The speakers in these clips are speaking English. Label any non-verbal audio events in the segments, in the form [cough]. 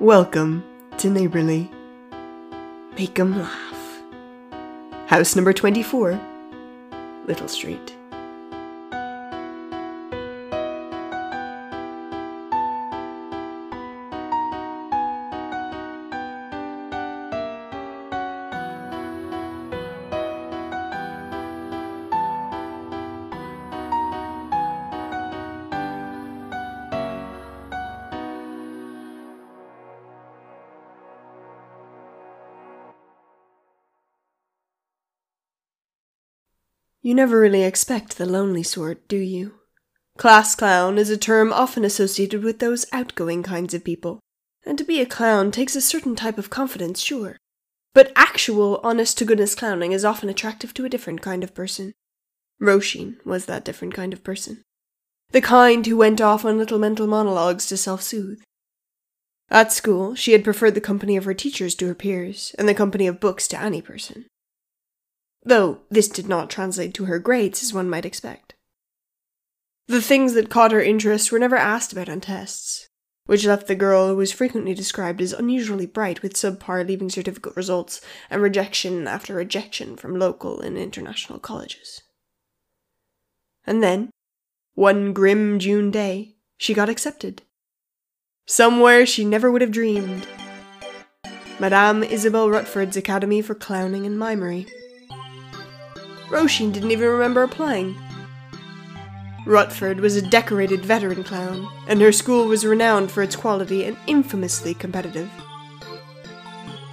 Welcome to Neighborly. Make 'em laugh. House number 24, Little Street. Never really expect the lonely sort, do you? Class clown is a term often associated with those outgoing kinds of people, and to be a clown takes a certain type of confidence, sure. But actual, honest to goodness clowning is often attractive to a different kind of person. Roisin was that different kind of person. The kind who went off on little mental monologues to self soothe. At school, she had preferred the company of her teachers to her peers, and the company of books to any person though this did not translate to her grades as one might expect. The things that caught her interest were never asked about on tests, which left the girl who was frequently described as unusually bright with subpar leaving certificate results and rejection after rejection from local and international colleges. And then, one grim June day, she got accepted. Somewhere she never would have dreamed. Madame Isabel Rutford's Academy for Clowning and Mimery. Roisin didn't even remember applying. Rutford was a decorated veteran clown, and her school was renowned for its quality and infamously competitive.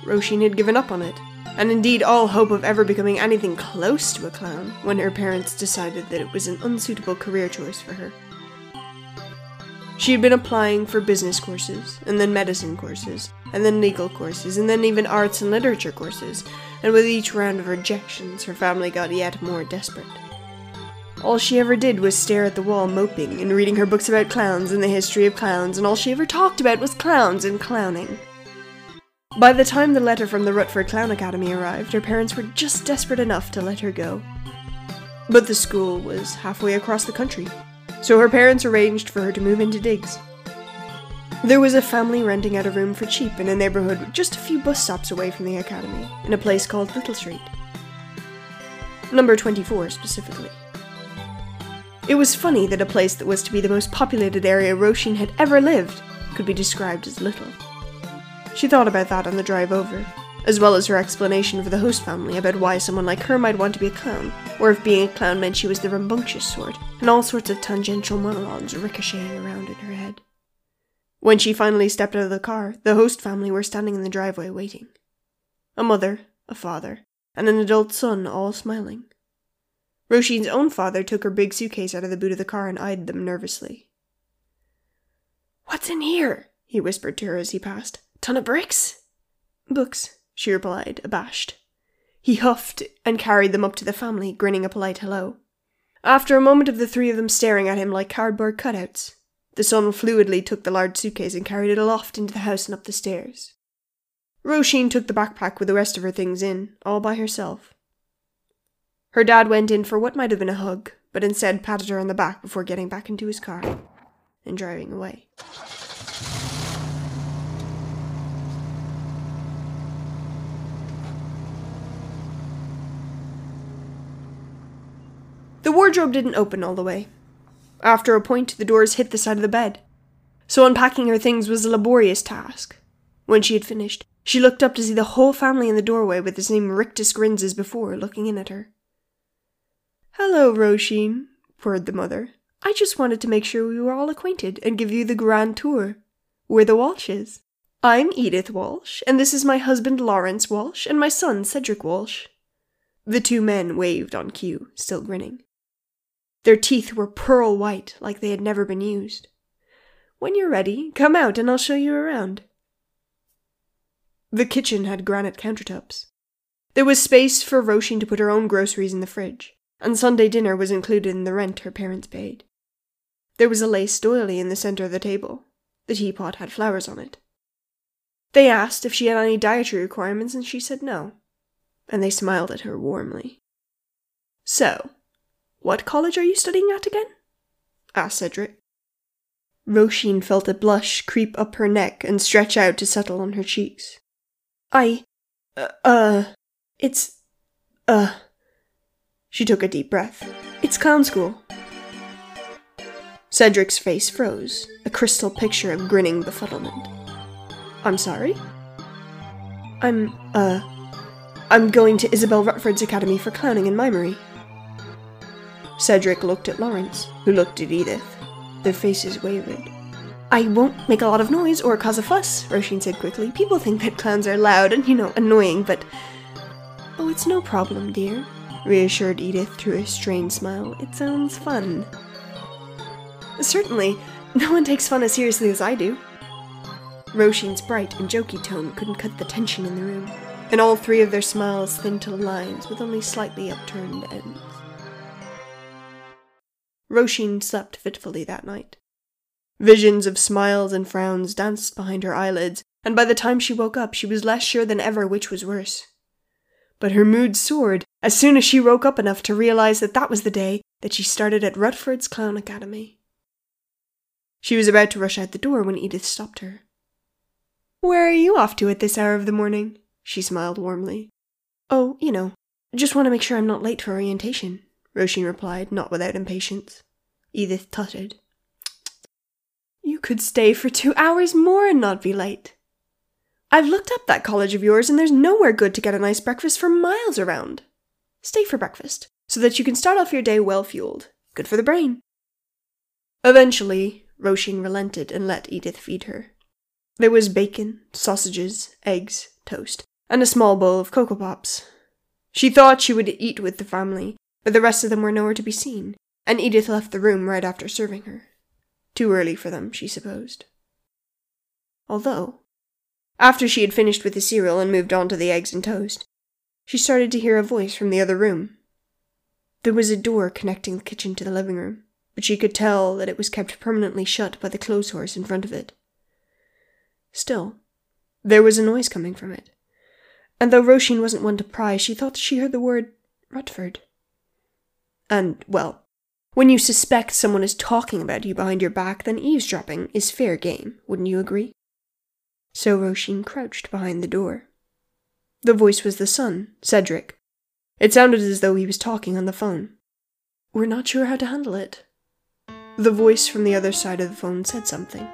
Roisin had given up on it, and indeed all hope of ever becoming anything close to a clown, when her parents decided that it was an unsuitable career choice for her. She had been applying for business courses, and then medicine courses, and then legal courses, and then even arts and literature courses, and with each round of rejections, her family got yet more desperate. All she ever did was stare at the wall moping and reading her books about clowns and the history of clowns, and all she ever talked about was clowns and clowning. By the time the letter from the Rutford Clown Academy arrived, her parents were just desperate enough to let her go. But the school was halfway across the country, so her parents arranged for her to move into digs. There was a family renting out a room for cheap in a neighborhood just a few bus stops away from the academy, in a place called Little Street. Number 24 specifically. It was funny that a place that was to be the most populated area Roisin had ever lived could be described as little. She thought about that on the drive over, as well as her explanation for the host family about why someone like her might want to be a clown, or if being a clown meant she was the rambunctious sort, and all sorts of tangential monologues ricocheting around in her head. When she finally stepped out of the car, the host family were standing in the driveway waiting. A mother, a father, and an adult son all smiling. Roisin's own father took her big suitcase out of the boot of the car and eyed them nervously. What's in here? he whispered to her as he passed. Ton of bricks? Books, she replied, abashed. He huffed and carried them up to the family, grinning a polite hello. After a moment of the three of them staring at him like cardboard cutouts, the son fluidly took the large suitcase and carried it aloft into the house and up the stairs. Roisin took the backpack with the rest of her things in, all by herself. Her dad went in for what might have been a hug, but instead patted her on the back before getting back into his car and driving away. The wardrobe didn't open all the way. After a point, the doors hit the side of the bed. So unpacking her things was a laborious task. When she had finished, she looked up to see the whole family in the doorway with the same rictus grins as before, looking in at her. Hello, Roisin, purred the mother. I just wanted to make sure we were all acquainted and give you the grand tour. We're the Walshes. I'm Edith Walsh, and this is my husband Lawrence Walsh and my son Cedric Walsh. The two men waved on cue, still grinning. Their teeth were pearl white, like they had never been used. When you're ready, come out and I'll show you around. The kitchen had granite countertops. There was space for Roisin to put her own groceries in the fridge, and Sunday dinner was included in the rent her parents paid. There was a lace doily in the centre of the table. The teapot had flowers on it. They asked if she had any dietary requirements, and she said no, and they smiled at her warmly. So, what college are you studying at again? asked Cedric. Roisin felt a blush creep up her neck and stretch out to settle on her cheeks. I. Uh. uh it's. Uh. She took a deep breath. It's clown school. Cedric's face froze, a crystal picture of grinning befuddlement. I'm sorry? I'm, uh. I'm going to Isabel Rutford's Academy for Clowning and Mimery. Cedric looked at Lawrence, who looked at Edith. Their faces wavered. I won't make a lot of noise or cause a fuss, Roisin said quickly. People think that clowns are loud and, you know, annoying, but. Oh, it's no problem, dear, reassured Edith through a strained smile. It sounds fun. Certainly, no one takes fun as seriously as I do. Roisin's bright and jokey tone couldn't cut the tension in the room, and all three of their smiles thinned to lines with only slightly upturned ends. Roisin slept fitfully that night. Visions of smiles and frowns danced behind her eyelids, and by the time she woke up, she was less sure than ever which was worse. But her mood soared as soon as she woke up enough to realize that that was the day that she started at Rutford's Clown Academy. She was about to rush out the door when Edith stopped her. Where are you off to at this hour of the morning? She smiled warmly. Oh, you know, just want to make sure I'm not late for orientation, Roisin replied, not without impatience. Edith tutted. You could stay for two hours more and not be late. I've looked up that college of yours, and there's nowhere good to get a nice breakfast for miles around. Stay for breakfast, so that you can start off your day well fueled. Good for the brain. Eventually, Roisin relented and let Edith feed her. There was bacon, sausages, eggs, toast, and a small bowl of Cocoa Pops. She thought she would eat with the family, but the rest of them were nowhere to be seen, and Edith left the room right after serving her. Too early for them, she supposed. Although, after she had finished with the cereal and moved on to the eggs and toast, she started to hear a voice from the other room. There was a door connecting the kitchen to the living room, but she could tell that it was kept permanently shut by the clothes horse in front of it. Still, there was a noise coming from it, and though Roisin wasn't one to pry, she thought she heard the word Rutford. And, well, when you suspect someone is talking about you behind your back, then eavesdropping is fair game, wouldn't you agree? So Roisin crouched behind the door. The voice was the son, Cedric. It sounded as though he was talking on the phone. We're not sure how to handle it. The voice from the other side of the phone said something.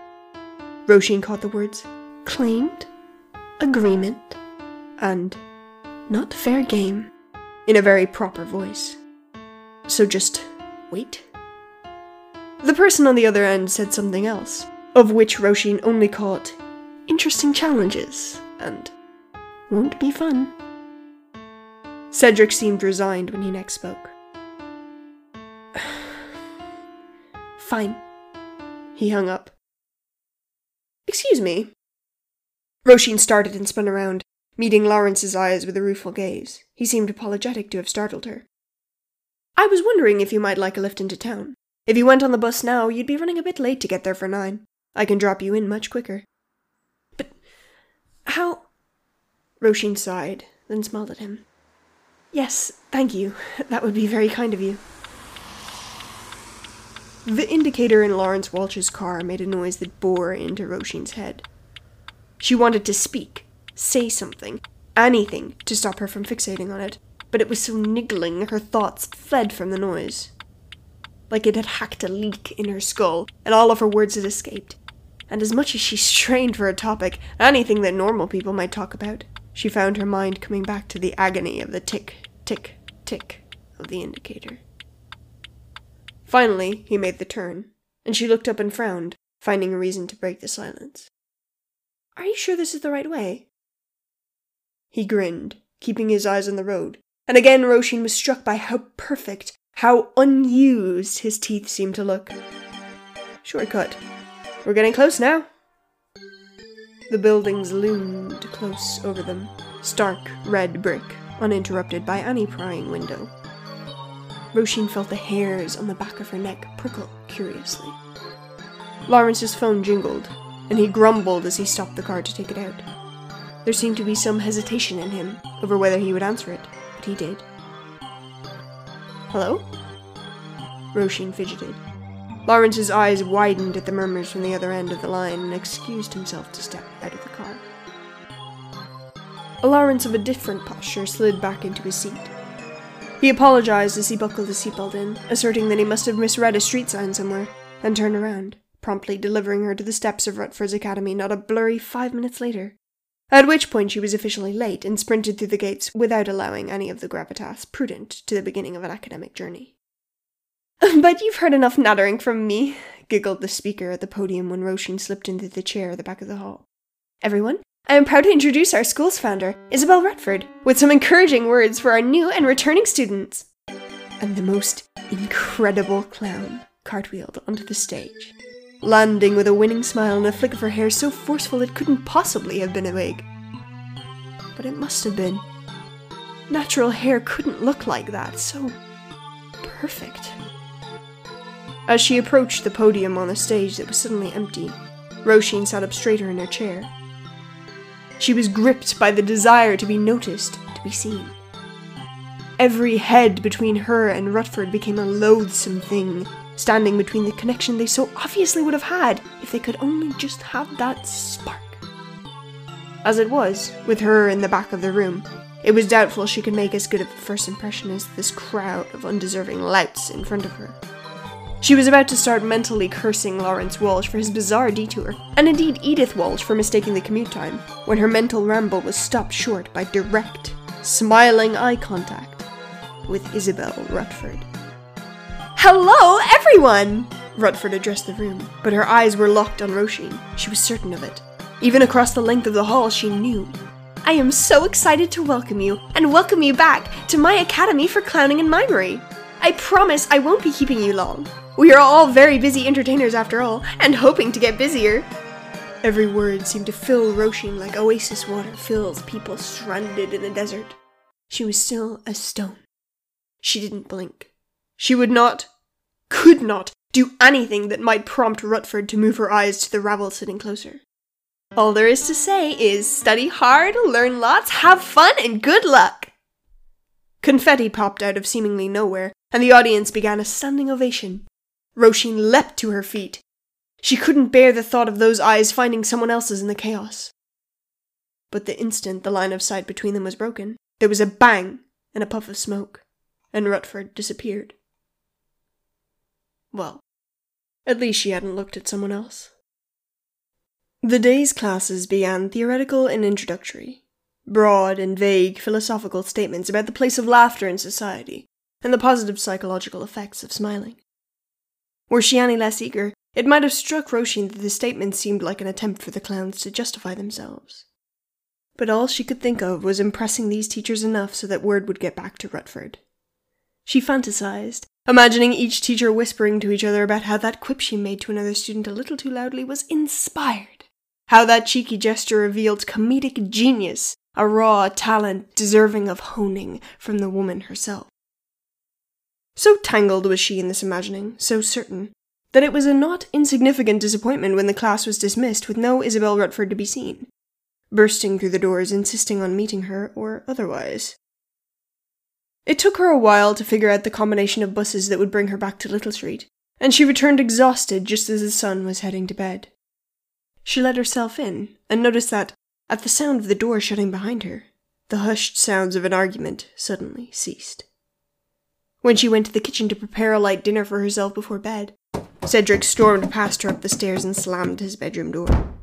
Roisin caught the words claimed, agreement, and not fair game in a very proper voice. So just Wait. The person on the other end said something else, of which Roisin only caught interesting challenges and won't be fun. Cedric seemed resigned when he next spoke. [sighs] Fine. He hung up. Excuse me. Roisin started and spun around, meeting Lawrence's eyes with a rueful gaze. He seemed apologetic to have startled her. I was wondering if you might like a lift into town. If you went on the bus now, you'd be running a bit late to get there for nine. I can drop you in much quicker. But how? Roisin sighed, then smiled at him. Yes, thank you. That would be very kind of you. The indicator in Lawrence Walsh's car made a noise that bore into Roisin's head. She wanted to speak, say something, anything to stop her from fixating on it, but it was so niggling her thoughts fled from the noise. Like it had hacked a leak in her skull, and all of her words had escaped. And as much as she strained for a topic, anything that normal people might talk about, she found her mind coming back to the agony of the tick, tick, tick of the indicator. Finally, he made the turn, and she looked up and frowned, finding a reason to break the silence. Are you sure this is the right way? He grinned, keeping his eyes on the road, and again Roisin was struck by how perfect, how unused his teeth seemed to look. Shortcut. We're getting close now. The buildings loomed close over them, stark red brick, uninterrupted by any prying window. Roisin felt the hairs on the back of her neck prickle curiously. Lawrence's phone jingled, and he grumbled as he stopped the car to take it out. There seemed to be some hesitation in him over whether he would answer it but he did. Hello? Roisin fidgeted. Lawrence's eyes widened at the murmurs from the other end of the line and excused himself to step out of the car. Lawrence of a different posture slid back into his seat. He apologized as he buckled his seatbelt in, asserting that he must have misread a street sign somewhere, and turned around, promptly delivering her to the steps of Rutford's Academy not a blurry five minutes later. At which point she was officially late and sprinted through the gates without allowing any of the gravitas prudent to the beginning of an academic journey. [laughs] but you've heard enough nattering from me, giggled the speaker at the podium when Roisin slipped into the chair at the back of the hall. Everyone, I am proud to introduce our school's founder, Isabel Rutford, with some encouraging words for our new and returning students. And the most incredible clown cartwheeled onto the stage, landing with a winning smile and a flick of her hair so forceful it couldn't possibly have been a wig. But it must have been. Natural hair couldn't look like that, so perfect. As she approached the podium on the stage that was suddenly empty, Roisin sat up straighter in her chair. She was gripped by the desire to be noticed, to be seen. Every head between her and Rutford became a loathsome thing, standing between the connection they so obviously would have had if they could only just have that spark. As it was, with her in the back of the room, it was doubtful she could make as good of a first impression as this crowd of undeserving louts in front of her. She was about to start mentally cursing Lawrence Walsh for his bizarre detour, and indeed Edith Walsh for mistaking the commute time, when her mental ramble was stopped short by direct, smiling eye contact with Isabel Rutford. Hello, everyone! Rutford addressed the room, but her eyes were locked on Roisin. She was certain of it. Even across the length of the hall, she knew. I am so excited to welcome you, and welcome you back to my Academy for Clowning and Mimery. I promise I won't be keeping you long. We are all very busy entertainers after all, and hoping to get busier. Every word seemed to fill Roisin like oasis water fills people stranded in a desert. She was still as stone. She didn't blink. She would not, could not, do anything that might prompt Rutford to move her eyes to the rabble sitting closer. All there is to say is study hard, learn lots, have fun, and good luck! Confetti popped out of seemingly nowhere, and the audience began a standing ovation. Roisin leapt to her feet. She couldn't bear the thought of those eyes finding someone else's in the chaos. But the instant the line of sight between them was broken, there was a bang and a puff of smoke, and Rutford disappeared. Well, at least she hadn't looked at someone else. The day's classes began theoretical and introductory, broad and vague philosophical statements about the place of laughter in society and the positive psychological effects of smiling. Were she any less eager, it might have struck Roisin that the statement seemed like an attempt for the clowns to justify themselves. But all she could think of was impressing these teachers enough so that word would get back to Rutford. She fantasized, imagining each teacher whispering to each other about how that quip she made to another student a little too loudly was inspired, how that cheeky gesture revealed comedic genius, a raw talent deserving of honing from the woman herself. So tangled was she in this imagining, so certain, that it was a not insignificant disappointment when the class was dismissed with no Isabel Rutford to be seen, bursting through the doors insisting on meeting her or otherwise. It took her a while to figure out the combination of buses that would bring her back to Little Street, and she returned exhausted just as the sun was heading to bed. She let herself in and noticed that, at the sound of the door shutting behind her, the hushed sounds of an argument suddenly ceased. When she went to the kitchen to prepare a light dinner for herself before bed, Cedric stormed past her up the stairs and slammed his bedroom door.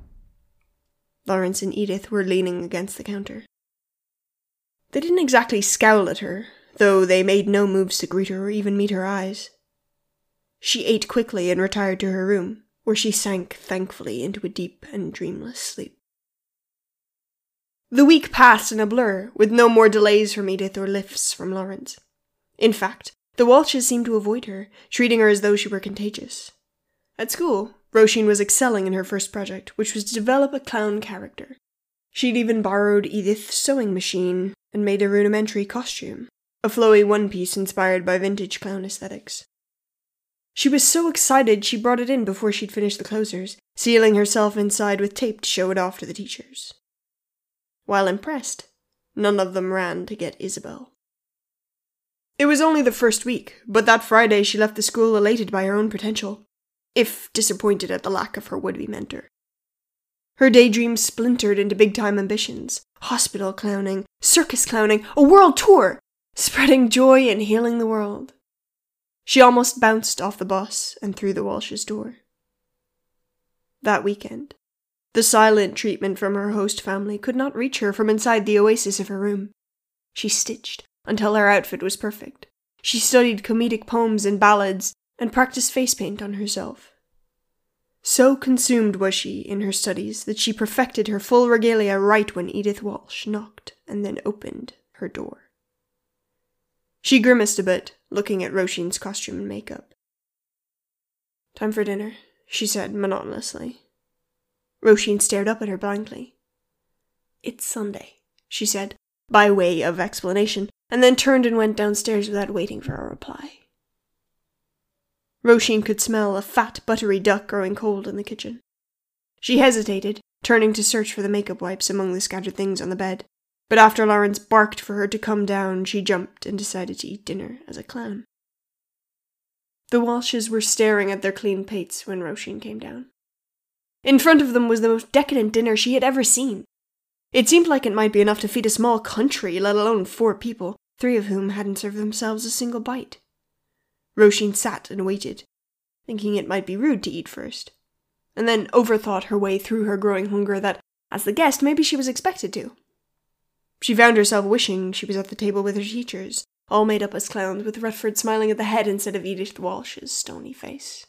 Lawrence and Edith were leaning against the counter. They didn't exactly scowl at her, though they made no moves to greet her or even meet her eyes. She ate quickly and retired to her room, where she sank thankfully into a deep and dreamless sleep. The week passed in a blur, with no more delays from Edith or lifts from Lawrence. In fact, the Walshes seemed to avoid her, treating her as though she were contagious. At school, Roisin was excelling in her first project, which was to develop a clown character. She'd even borrowed Edith's sewing machine and made a rudimentary costume, a flowy one piece inspired by vintage clown aesthetics. She was so excited she brought it in before she'd finished the closers, sealing herself inside with tape to show it off to the teachers. While impressed, none of them ran to get Isabel. It was only the first week, but that Friday she left the school elated by her own potential. if disappointed at the lack of her would be mentor. Her daydreams splintered into big time ambitions hospital clowning, circus clowning, a world tour, spreading joy and healing the world. She almost bounced off the bus and through the Walsh's door. That weekend, the silent treatment from her host family could not reach her from inside the oasis of her room. She stitched until her outfit was perfect. She studied comedic poems and ballads and practiced face paint on herself. So consumed was she in her studies that she perfected her full regalia right when Edith Walsh knocked and then opened her door. She grimaced a bit, looking at Roisin's costume and makeup. Time for dinner, she said monotonously. Roisin stared up at her blankly. It's Sunday, she said, by way of explanation, and then turned and went downstairs without waiting for a reply. Roisin could smell a fat, buttery duck growing cold in the kitchen. She hesitated, turning to search for the makeup wipes among the scattered things on the bed, but after Lawrence barked for her to come down, she jumped and decided to eat dinner as a clown. The Walshes were staring at their clean plates when Roisin came down. In front of them was the most decadent dinner she had ever seen. It seemed like it might be enough to feed a small country, let alone four people, three of whom hadn't served themselves a single bite. Roisin sat and waited, thinking it might be rude to eat first, and then overthought her way through her growing hunger that, as the guest, maybe she was expected to. She found herself wishing she was at the table with her teachers, all made up as clowns, with Rutford smiling at the head instead of Edith Walsh's stony face.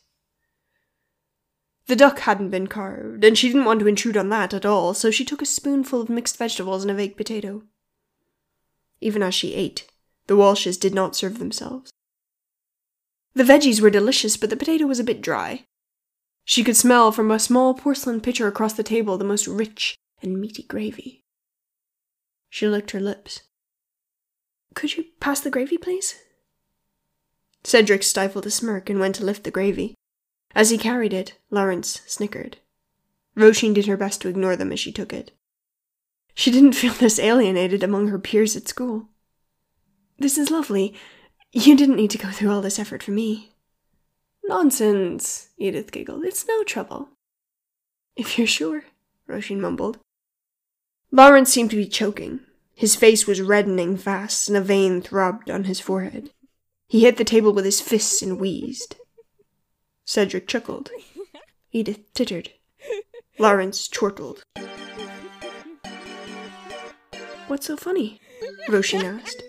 The duck hadn't been carved, and she didn't want to intrude on that at all, so she took a spoonful of mixed vegetables and a baked potato. Even as she ate, the Walshes did not serve themselves. The veggies were delicious, but the potato was a bit dry. She could smell from a small porcelain pitcher across the table the most rich and meaty gravy. She licked her lips. Could you pass the gravy, please? Cedric stifled a smirk and went to lift the gravy. As he carried it, Lawrence snickered. Roisin did her best to ignore them as she took it. She didn't feel this alienated among her peers at school. This is lovely. You didn't need to go through all this effort for me. Nonsense, Edith giggled. It's no trouble. If you're sure, Roisin mumbled. Lawrence seemed to be choking. His face was reddening fast, and a vein throbbed on his forehead. He hit the table with his fists and wheezed. Cedric chuckled. Edith tittered. Lawrence chortled. What's so funny? Roisin asked.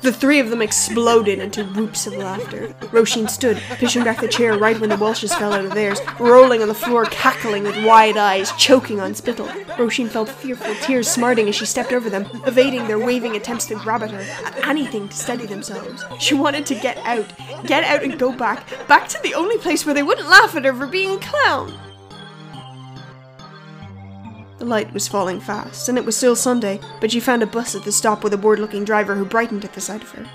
The three of them exploded into whoops of laughter. Roisin stood, pushing back the chair right when the Walshes fell out of theirs, rolling on the floor, cackling with wide eyes, choking on spittle. Roisin felt fearful tears smarting as she stepped over them, evading their waving attempts to grab at her, at anything to steady themselves. She wanted to get out, get out and go back, back to the only place where they wouldn't laugh at her for being a clown. The light was falling fast, and it was still Sunday, but she found a bus at the stop with a bored looking driver who brightened at the sight of her.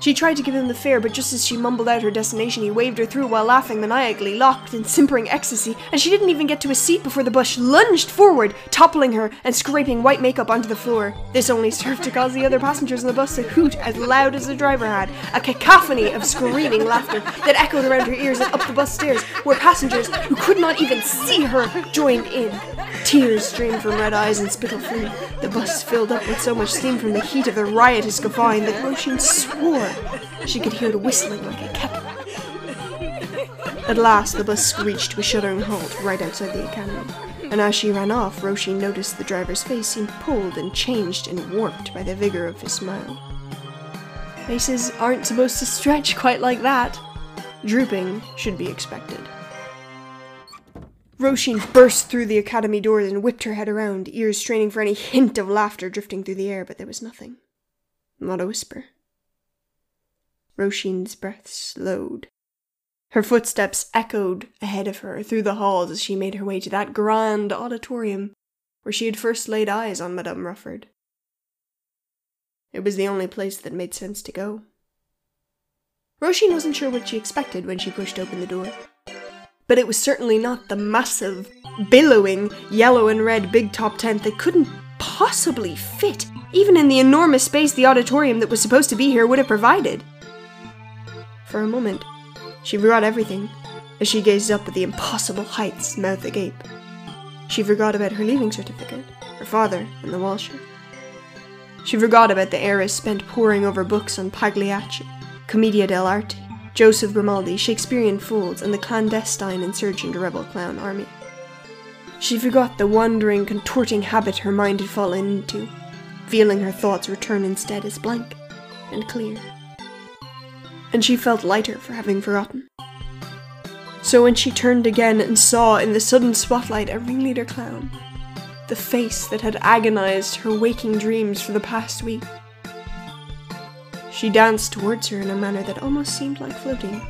She tried to give him the fare, but just as she mumbled out her destination, he waved her through while laughing maniacally, locked in simpering ecstasy, and she didn't even get to a seat before the bus lunged forward, toppling her and scraping white makeup onto the floor. This only served to cause the other passengers on the bus to hoot as loud as the driver had, a cacophony of screaming laughter that echoed around her ears and up the bus stairs, where passengers who could not even see her joined in. Tears streamed from red eyes and spittle flew. The bus filled up with so much steam from the heat of the riotous guffawing that Roisin swore she could hear the whistling like a kettle. At last, the bus screeched to a shuddering halt right outside the academy, and as she ran off, Roisin noticed the driver's face seemed pulled and changed and warped by the vigor of his smile. Faces aren't supposed to stretch quite like that. Drooping should be expected. Roisin burst through the academy doors and whipped her head around, ears straining for any hint of laughter drifting through the air, but there was nothing. Not a whisper. Roisin's breath slowed. Her footsteps echoed ahead of her through the halls as she made her way to that grand auditorium where she had first laid eyes on Madame Rutford. It was the only place that made sense to go. Roisin wasn't sure what she expected when she pushed open the door but it was certainly not the massive, billowing yellow and red big top tent that couldn't possibly fit, even in the enormous space the auditorium that was supposed to be here would have provided. For a moment, she forgot everything as she gazed up at the impossible heights, mouth agape. She forgot about her leaving certificate, her father, and the Walshes. She forgot about the eras spent poring over books on Pagliacci, Commedia dell'arte, Joseph Grimaldi, Shakespearean fools, and the clandestine insurgent rebel clown army. She forgot the wandering, contorting habit her mind had fallen into, feeling her thoughts return instead as blank and clear. And she felt lighter for having forgotten. So when she turned again and saw in the sudden spotlight a ringleader clown, the face that had agonized her waking dreams for the past week, she danced towards her in a manner that almost seemed like floating.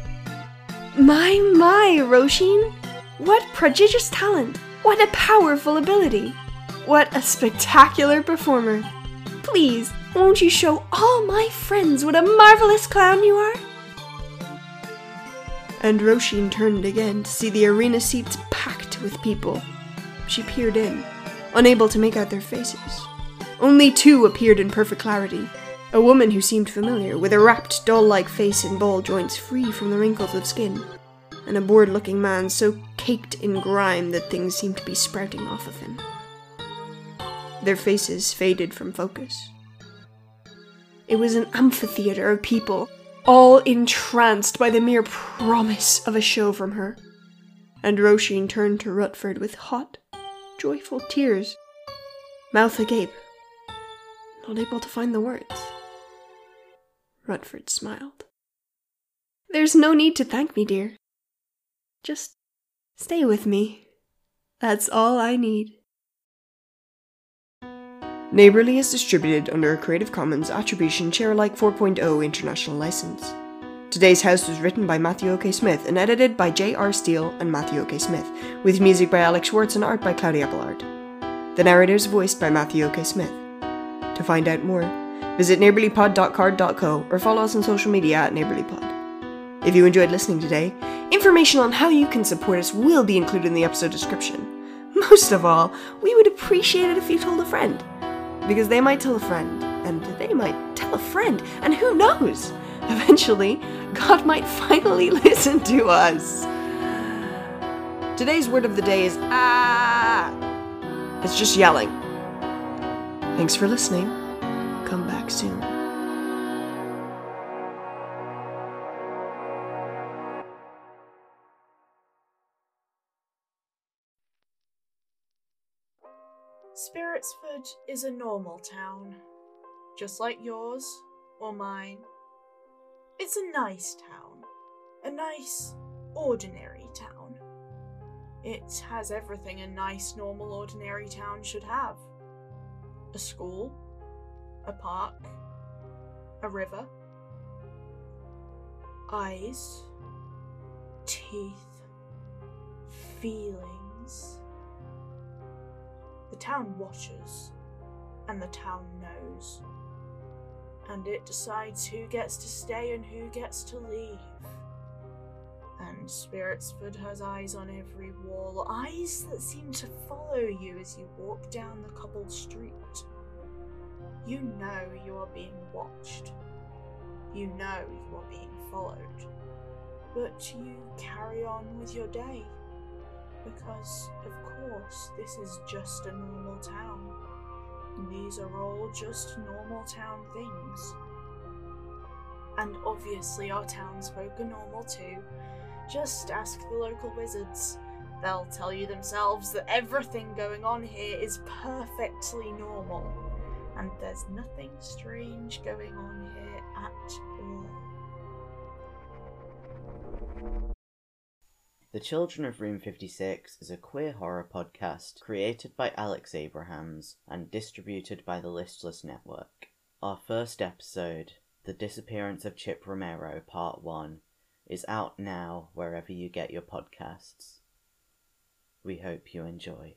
My, my, Roisin! What prodigious talent! What a powerful ability! What a spectacular performer! Please, won't you show all my friends what a marvelous clown you are? And Roisin turned again to see the arena seats packed with people. She peered in, unable to make out their faces. Only two appeared in perfect clarity. A woman who seemed familiar, with a rapt, doll like face and ball joints free from the wrinkles of skin, and a bored looking man so caked in grime that things seemed to be sprouting off of him. Their faces faded from focus. It was an amphitheater of people, all entranced by the mere promise of a show from her. And Roisin turned to Rutford with hot, joyful tears, mouth agape, not able to find the words. Rutford smiled. There's no need to thank me, dear. Just stay with me. That's all I need. Neighborly is distributed under a Creative Commons Attribution Share Alike 4.0 international license. Today's house was written by Matthew O.K. Smith and edited by J.R. Steele and Matthew O.K. Smith, with music by Alex Schwartz and art by Claudia Applard. The narrator is voiced by Matthew O.K. Smith. To find out more, visit neighborlypod.carrd.co or follow us on social media at neighborlypod. If you enjoyed listening today, information on how you can support us will be included in the episode description. Most of all, we would appreciate it if you told a friend because they might tell a friend, and they might tell a friend, and who knows? Eventually, God might [laughs] finally listen to us. Today's word of the day is ah. It's just yelling. Thanks for listening. Come back soon. Spiritsford is a normal town, just like yours or mine. It's a nice town, a nice, ordinary town. It has everything a nice, normal, ordinary town should have a school, a park, a river, eyes, teeth, feelings town watches, and the town knows. And it decides who gets to stay and who gets to leave. And Spiritsford has eyes on every wall, eyes that seem to follow you as you walk down the cobbled street. You know you are being watched. You know you are being followed. But you carry on with your day because, of this is just a normal town. These are all just normal town things. And obviously, our townsfolk are normal too. Just ask the local wizards. They'll tell you themselves that everything going on here is perfectly normal, and there's nothing strange going on here at all. The Children of Room 56 is a queer horror podcast created by Alex Abrahams and distributed by the Listless Network. Our first episode, The Disappearance of Chip Romero, Part 1, is out now wherever you get your podcasts. We hope you enjoy.